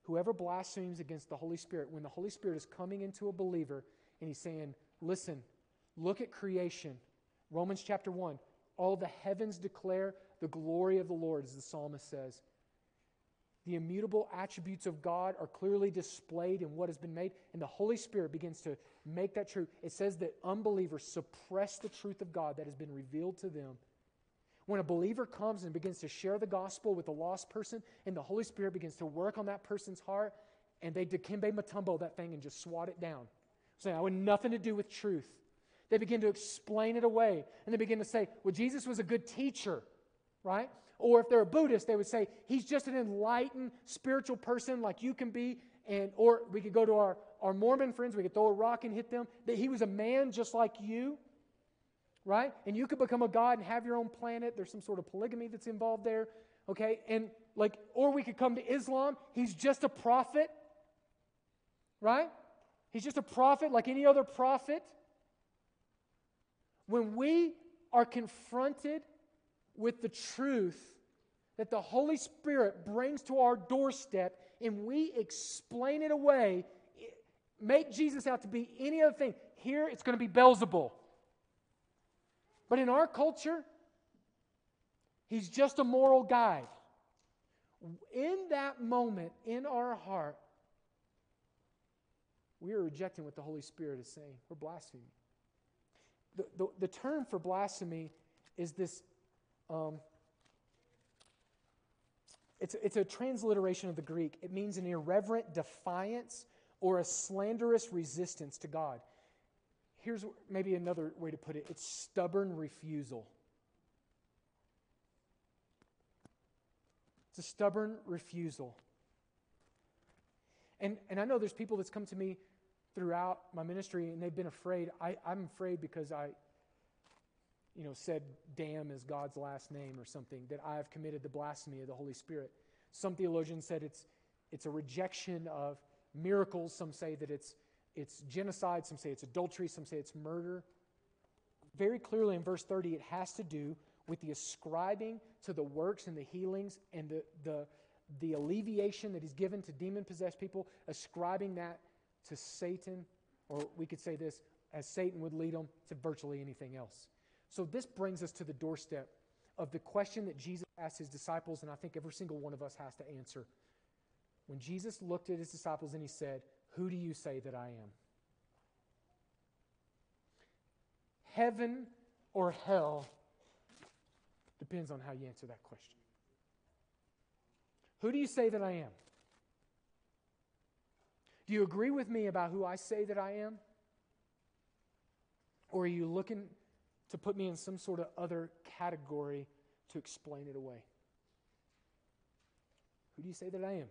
Whoever blasphemes against the Holy Spirit, when the Holy Spirit is coming into a believer and he's saying, Listen, look at creation. Romans chapter 1 all the heavens declare the glory of the Lord, as the psalmist says. The immutable attributes of God are clearly displayed in what has been made, and the Holy Spirit begins to make that true. It says that unbelievers suppress the truth of God that has been revealed to them. When a believer comes and begins to share the gospel with a lost person, and the Holy Spirit begins to work on that person's heart, and they Dikembe Mutombo that thing and just swat it down, saying, I want nothing to do with truth. They begin to explain it away, and they begin to say, Well, Jesus was a good teacher, right? Or if they're a Buddhist, they would say, He's just an enlightened spiritual person like you can be. And, or we could go to our, our Mormon friends, we could throw a rock and hit them, that he was a man just like you right? And you could become a god and have your own planet. There's some sort of polygamy that's involved there, okay? And like, or we could come to Islam. He's just a prophet, right? He's just a prophet like any other prophet. When we are confronted with the truth that the Holy Spirit brings to our doorstep and we explain it away, make Jesus out to be any other thing, here it's going to be Beelzebul. But in our culture, he's just a moral guide. In that moment, in our heart, we are rejecting what the Holy Spirit is saying. We're blaspheming. The, the, the term for blasphemy is this um, it's, it's a transliteration of the Greek. It means an irreverent defiance or a slanderous resistance to God here's maybe another way to put it it's stubborn refusal. It's a stubborn refusal. And, and I know there's people that's come to me throughout my ministry and they've been afraid. I, I'm afraid because I, you know, said damn is God's last name or something, that I've committed the blasphemy of the Holy Spirit. Some theologians said it's, it's a rejection of miracles. Some say that it's it's genocide, some say it's adultery, some say it's murder. Very clearly in verse 30, it has to do with the ascribing to the works and the healings and the, the, the alleviation that he's given to demon possessed people, ascribing that to Satan, or we could say this as Satan would lead them to virtually anything else. So this brings us to the doorstep of the question that Jesus asked his disciples, and I think every single one of us has to answer. When Jesus looked at his disciples and he said, who do you say that I am? Heaven or hell depends on how you answer that question. Who do you say that I am? Do you agree with me about who I say that I am? Or are you looking to put me in some sort of other category to explain it away? Who do you say that I am?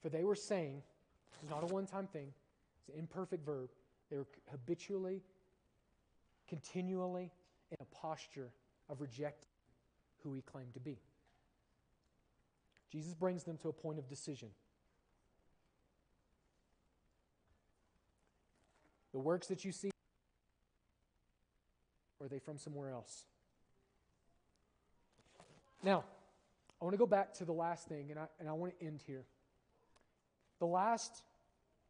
For they were saying, this is not a one time thing, it's an imperfect verb. They were habitually, continually in a posture of rejecting who he claimed to be. Jesus brings them to a point of decision. The works that you see, or are they from somewhere else? Now, I want to go back to the last thing, and I, and I want to end here. The last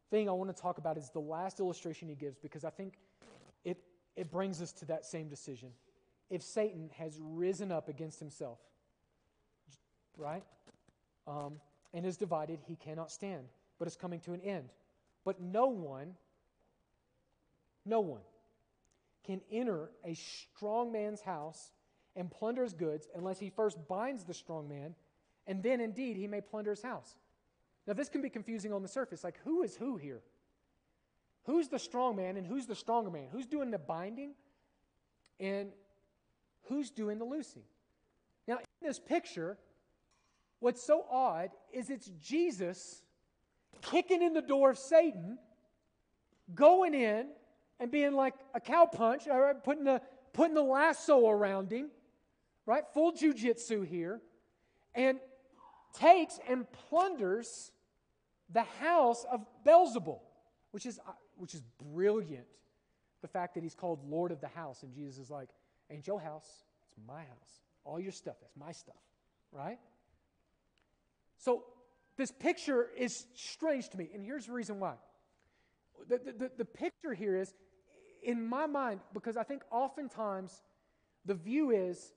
thing I want to talk about is the last illustration he gives because I think it, it brings us to that same decision. If Satan has risen up against himself, right, um, and is divided, he cannot stand, but is coming to an end. But no one, no one can enter a strong man's house and plunder his goods unless he first binds the strong man, and then indeed he may plunder his house. Now, this can be confusing on the surface. Like, who is who here? Who's the strong man and who's the stronger man? Who's doing the binding and who's doing the loosing? Now, in this picture, what's so odd is it's Jesus kicking in the door of Satan, going in and being like a cowpunch, right, putting the, putting the lasso around him, right? Full jujitsu here. And takes and plunders the house of Beelzebul, which is, uh, which is brilliant. The fact that he's called Lord of the house, and Jesus is like, Ain't your house, it's my house. All your stuff, that's my stuff, right? So this picture is strange to me, and here's the reason why. The, the, the picture here is in my mind, because I think oftentimes the view is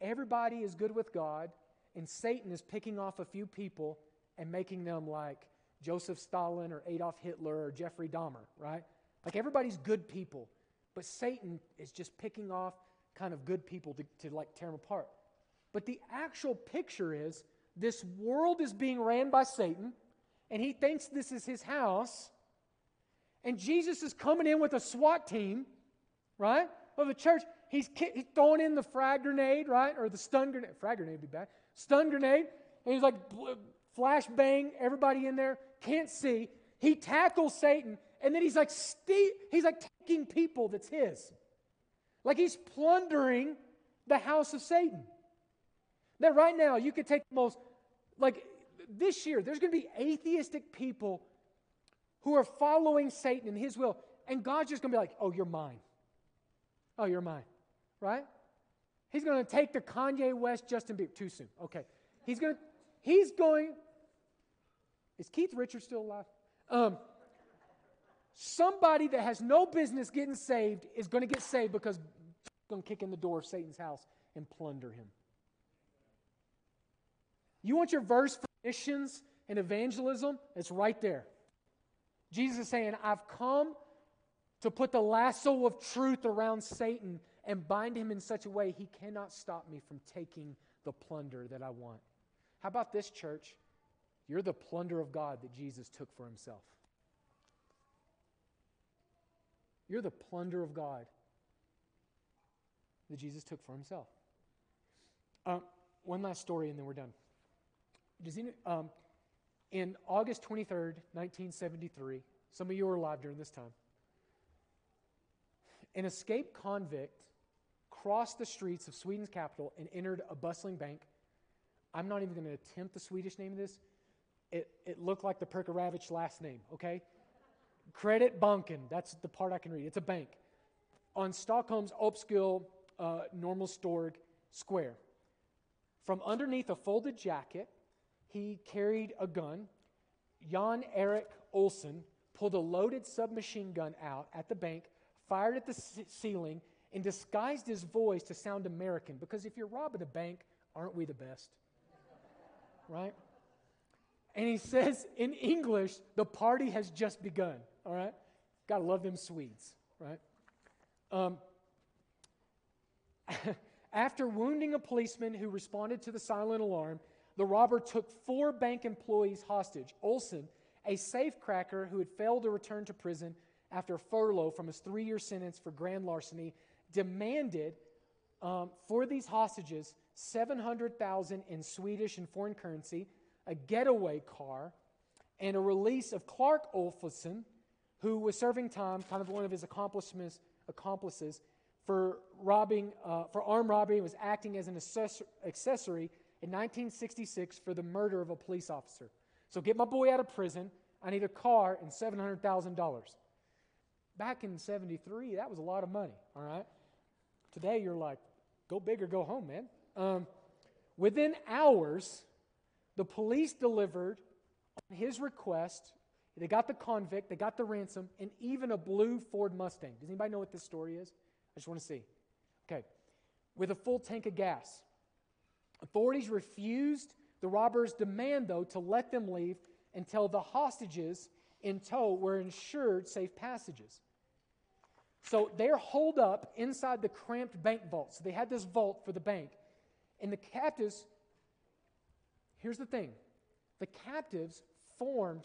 everybody is good with God, and Satan is picking off a few people and making them like Joseph Stalin or Adolf Hitler or Jeffrey Dahmer, right? Like everybody's good people, but Satan is just picking off kind of good people to, to like tear them apart. But the actual picture is this world is being ran by Satan, and he thinks this is his house. And Jesus is coming in with a SWAT team, right? Of the church. He's, he's throwing in the frag grenade, right? Or the stun grenade. Frag grenade would be bad. Stun grenade. And he's like, flash bang, everybody in there can't see. He tackles Satan, and then he's like, he's like taking people that's his. Like he's plundering the house of Satan. That right now, you could take the most, like this year, there's going to be atheistic people who are following Satan and his will. And God's just going to be like, oh, you're mine. Oh, you're mine. Right? He's going to take the Kanye West, Justin Bieber. Too soon. Okay. He's going to, he's going, is Keith Richards still alive? Um, somebody that has no business getting saved is going to get saved because *laughs* going to kick in the door of Satan's house and plunder him. You want your verse for missions and evangelism? It's right there. Jesus is saying, I've come to put the lasso of truth around Satan and bind him in such a way he cannot stop me from taking the plunder that I want. How about this, church? You're the plunder of God that Jesus took for himself. You're the plunder of God that Jesus took for himself. Um, one last story, and then we're done. Does he, um, in August 23rd, 1973, some of you were alive during this time, an escaped convict crossed the streets of Sweden's capital and entered a bustling bank. I'm not even going to attempt the Swedish name of this. It, it looked like the Perkaravich last name, okay? Kreditbanken, that's the part I can read. It's a bank. On Stockholm's Uppsala uh, Norrmalmstorg Square. From underneath a folded jacket, he carried a gun. Jan Erik Olsson pulled a loaded submachine gun out at the bank, fired at the c- ceiling, and disguised his voice to sound American. Because if you're robbing a bank, aren't we the best? right? And he says in English, the party has just begun. All right? Gotta love them Swedes, right? Um, *laughs* after wounding a policeman who responded to the silent alarm, the robber took four bank employees hostage. Olson, a safecracker who had failed to return to prison after a furlough from his three year sentence for grand larceny, demanded um, for these hostages 700,000 in Swedish and foreign currency, a getaway car, and a release of Clark Olofsson, who was serving time, kind of one of his accomplices, accomplices for robbing, uh, for armed robbery was acting as an accessory in 1966 for the murder of a police officer. So get my boy out of prison. I need a car and $700,000. Back in 73, that was a lot of money, all right? Today, you're like, go big or go home, man. Um, within hours, the police delivered on his request. They got the convict, they got the ransom, and even a blue Ford Mustang. Does anybody know what this story is? I just want to see. Okay. With a full tank of gas. Authorities refused the robbers' demand, though, to let them leave until the hostages in tow were ensured safe passages. So they're holed up inside the cramped bank vault. So they had this vault for the bank. And the captives, here's the thing the captives formed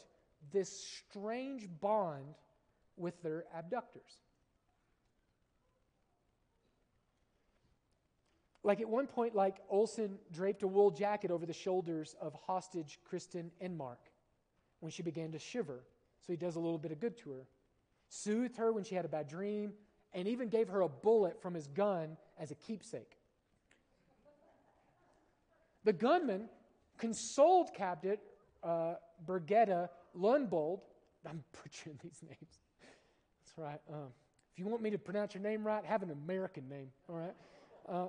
this strange bond with their abductors. Like at one point, like Olson draped a wool jacket over the shoulders of hostage Kristen Enmark when she began to shiver. So he does a little bit of good to her. Soothed her when she had a bad dream, and even gave her a bullet from his gun as a keepsake. The gunman consoled Captain uh, Birgitta Lundbold. I'm *laughs* butchering these names. That's right. Um, if you want me to pronounce your name right, have an American name, all right? Uh,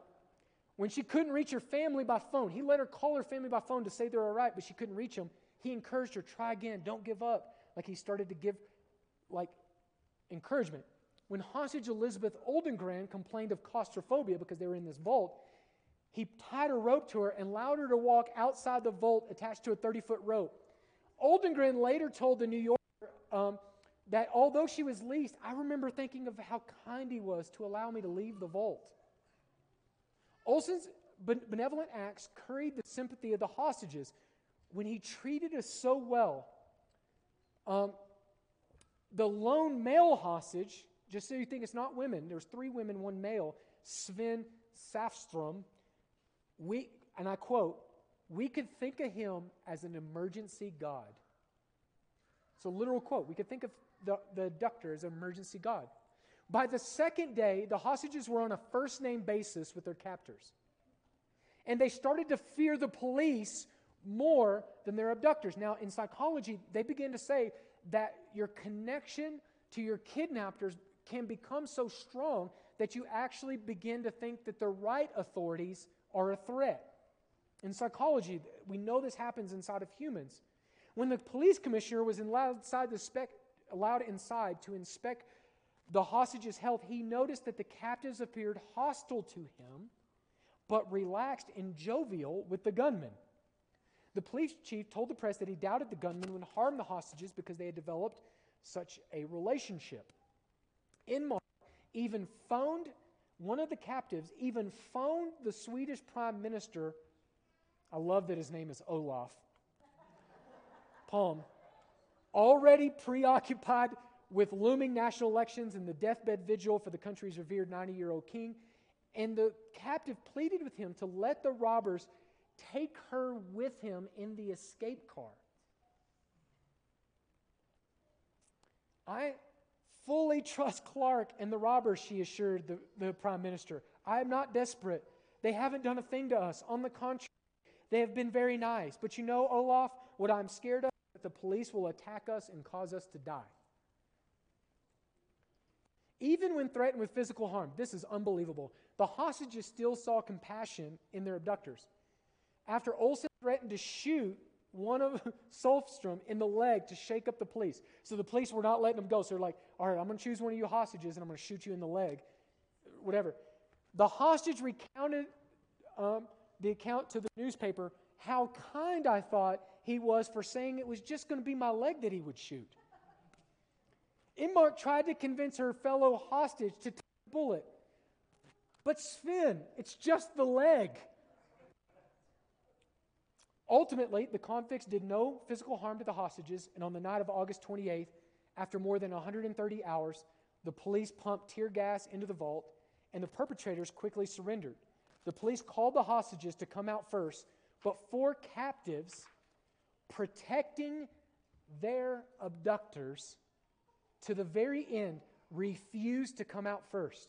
when she couldn't reach her family by phone, he let her call her family by phone to say they're all right, but she couldn't reach them. He encouraged her, try again, don't give up. Like he started to give, like, encouragement. when hostage Elizabeth Oldengren complained of claustrophobia because they were in this vault, he tied a rope to her and allowed her to walk outside the vault attached to a 30 foot rope. Oldengren later told the New Yorker um, that although she was leased, I remember thinking of how kind he was to allow me to leave the vault. Olson's benevolent acts curried the sympathy of the hostages when he treated us so well. Um, the lone male hostage, just so you think it's not women, there's three women, one male, Sven Safstrom. We, and I quote, we could think of him as an emergency God. It's a literal quote. We could think of the, the abductor as an emergency God. By the second day, the hostages were on a first name basis with their captors. And they started to fear the police more than their abductors. Now, in psychology, they begin to say that your connection to your kidnappers can become so strong that you actually begin to think that the right authorities are a threat. In psychology, we know this happens inside of humans. When the police commissioner was allowed inside, spec, allowed inside to inspect the hostage's health, he noticed that the captives appeared hostile to him, but relaxed and jovial with the gunmen. The police chief told the press that he doubted the gunmen would harm the hostages because they had developed such a relationship. Inmar even phoned one of the captives, even phoned the Swedish prime minister. I love that his name is Olaf Palme, already preoccupied with looming national elections and the deathbed vigil for the country's revered 90 year old king. And the captive pleaded with him to let the robbers take her with him in the escape car. I fully *laughs* trust Clark and the robbers, she assured the, the prime minister. I am not desperate. They haven't done a thing to us. On the contrary, they have been very nice. But you know, Olaf, what I'm scared of is that the police will attack us and cause us to die. Even when threatened with physical harm, this is unbelievable. The hostages still saw compassion in their abductors. After Olson threatened to shoot one of *laughs* Solfstrom in the leg to shake up the police. So the police were not letting him go. So they're like, all right, I'm going to choose one of you hostages and I'm going to shoot you in the leg. Whatever. The hostage recounted um, the account to the newspaper how kind I thought he was for saying it was just going to be my leg that he would shoot. Enmark tried to convince her fellow hostage to take the bullet. But Sven, it's just the leg. Ultimately, the convicts did no physical harm to the hostages, and on the night of August 28th, after more than 130 hours, the police pumped tear gas into the vault, and the perpetrators quickly surrendered. The police called the hostages to come out first, but four captives protecting their abductors to the very end refused to come out first.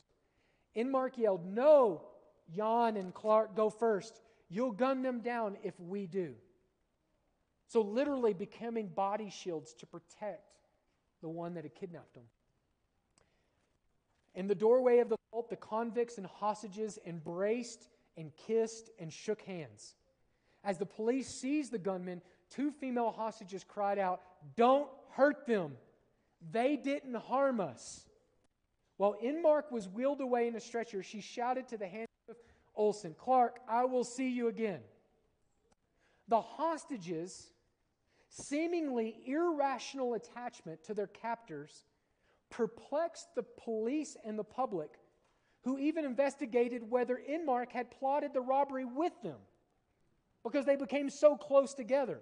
Enmark yelled, No, Jan and Clark, go first. You'll gun them down if we do. So, literally becoming body shields to protect the one that had kidnapped them. In the doorway of the vault, the convicts and hostages embraced and kissed and shook hands. As the police seized the gunmen, two female hostages cried out, Don't hurt them. They didn't harm us. While Enmark was wheeled away in a stretcher, she shouted to the hand of Olson, Clark, I will see you again. The hostages, seemingly irrational attachment to their captors, perplexed the police and the public, who even investigated whether Enmark had plotted the robbery with them because they became so close together.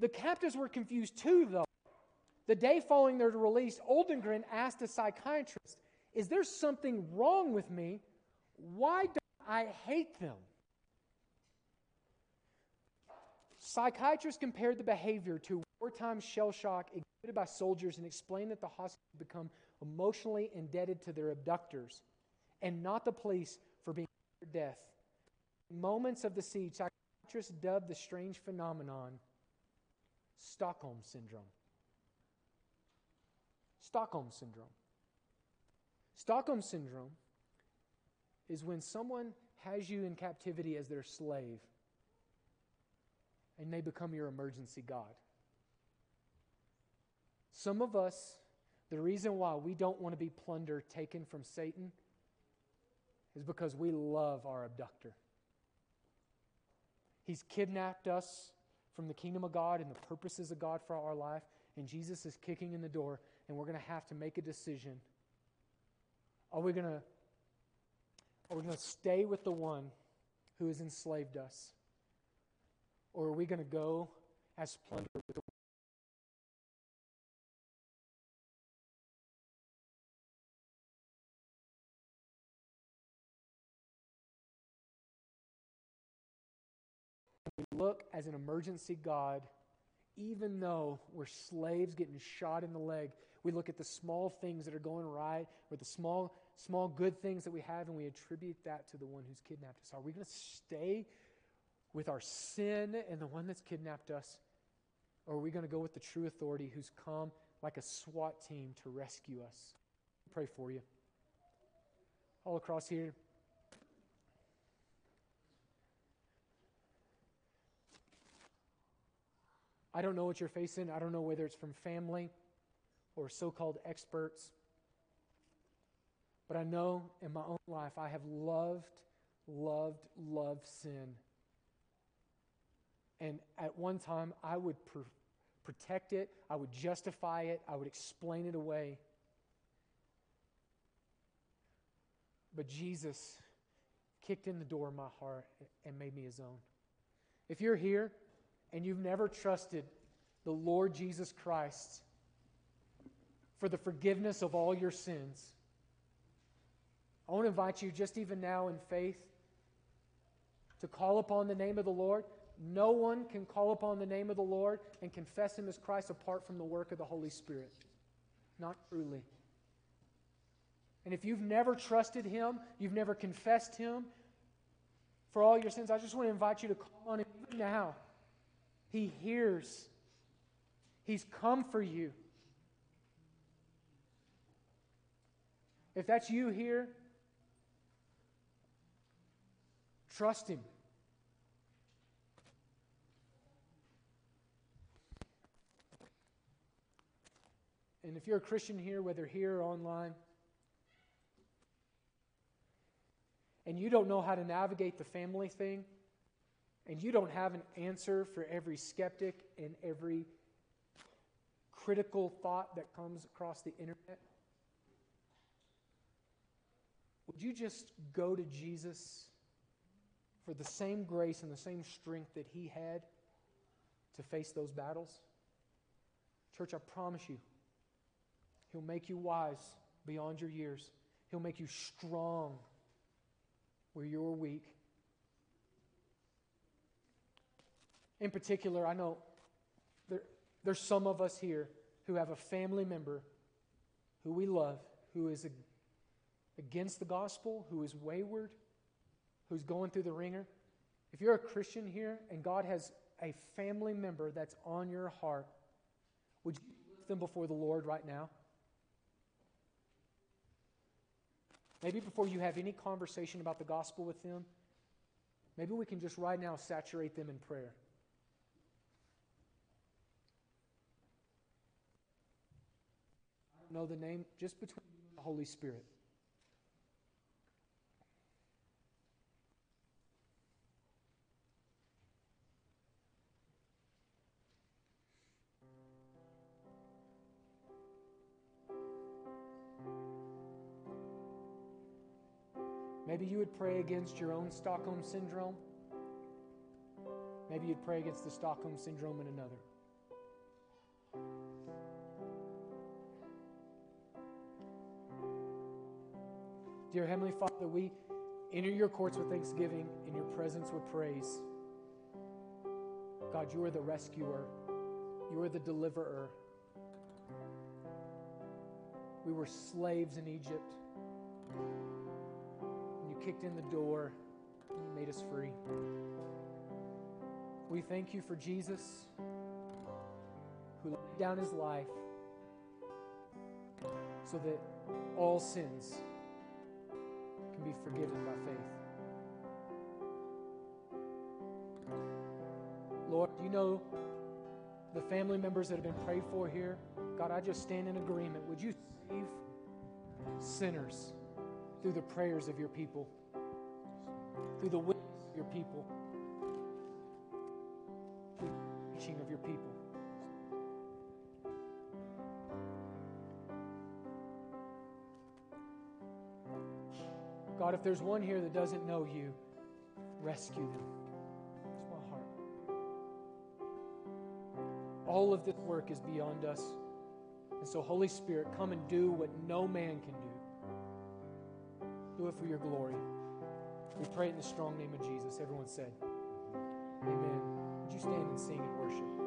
The captives were confused too, though. The day following their release, Oldengren asked a psychiatrist, Is there something wrong with me? Why don't I hate them? Psychiatrists compared the behavior to wartime shell shock exhibited by soldiers and explained that the hostages become emotionally indebted to their abductors and not the police for being their death. In moments of the siege, psychiatrists dubbed the strange phenomenon Stockholm Syndrome. Stockholm Syndrome. Stockholm Syndrome is when someone has you in captivity as their slave and they become your emergency God. Some of us The reason why we don't want to be plunder taken from Satan is because we love our abductor. He's kidnapped us from the kingdom of God and the purposes of God for our life, and Jesus is kicking in the door, and we're going to have to make a decision. Are we going to are we going to stay with the one who has enslaved us? Or are we going to go as plunder with the we look as an emergency God, even though we're slaves getting shot in the leg, we look at the small things that are going right or the small, small good things that we have and we attribute that to the one who's kidnapped us. Are we going to stay with our sin and the one that's kidnapped us? Or are we going to go with the true authority who's come like a SWAT team to rescue us? Pray for you. All across here. I don't know what you're facing. I don't know whether it's from family or so called experts. But I know in my own life I have loved, loved, loved sin. And at one time I would pr- protect it, I would justify it, I would explain it away. But Jesus kicked in the door of my heart and made me his own. If you're here and you've never trusted the Lord Jesus Christ for the forgiveness of all your sins, I want to invite you just even now in faith to call upon the name of the Lord. No one can call upon the name of the Lord and confess Him as Christ apart from the work of the Holy Spirit. Not truly. And if you've never trusted Him, you've never confessed Him for all your sins, I just want to invite you to call on Him now. He hears. He's come for you. If that's you here, trust Him. And if you're a Christian here, whether here or online, and you don't know how to navigate the family thing, and you don't have an answer for every skeptic and every critical thought that comes across the internet, would you just go to Jesus for the same grace and the same strength that he had to face those battles? Church, I promise you, he'll make you wise beyond your years. He'll make you strong where you're weak. In particular, I know there, there's some of us here who have a family member who we love, who is a, against the gospel, who is wayward, who's going through the wringer. If you're a Christian here and God has a family member that's on your heart, would you lift them before the Lord right now? Maybe before you have any conversation about the gospel with them, maybe we can just right now saturate them in prayer. know the name just between the Holy Spirit. Maybe you would pray against your own Stockholm Syndrome. Maybe you'd pray against the Stockholm Syndrome in another. Dear Heavenly Father, we enter your courts with thanksgiving, in your presence with praise. God, you are the rescuer, you are the deliverer. We were slaves in Egypt. Kicked in the door, and you made us free. We thank you for Jesus, who laid down his life so that all sins can be forgiven by faith. Lord, you know the family members that have been prayed for here, God, I just stand in agreement. Would you save sinners through the prayers of your people, through the witness of your people, through the teaching of your people? God, if there's one here that doesn't know you, rescue them. That's my heart. All of this work is beyond us. And so, Holy Spirit, come and do what no man can do. Do it for your glory. We pray it in the strong name of Jesus. Everyone said, Amen. Would you stand and sing and worship?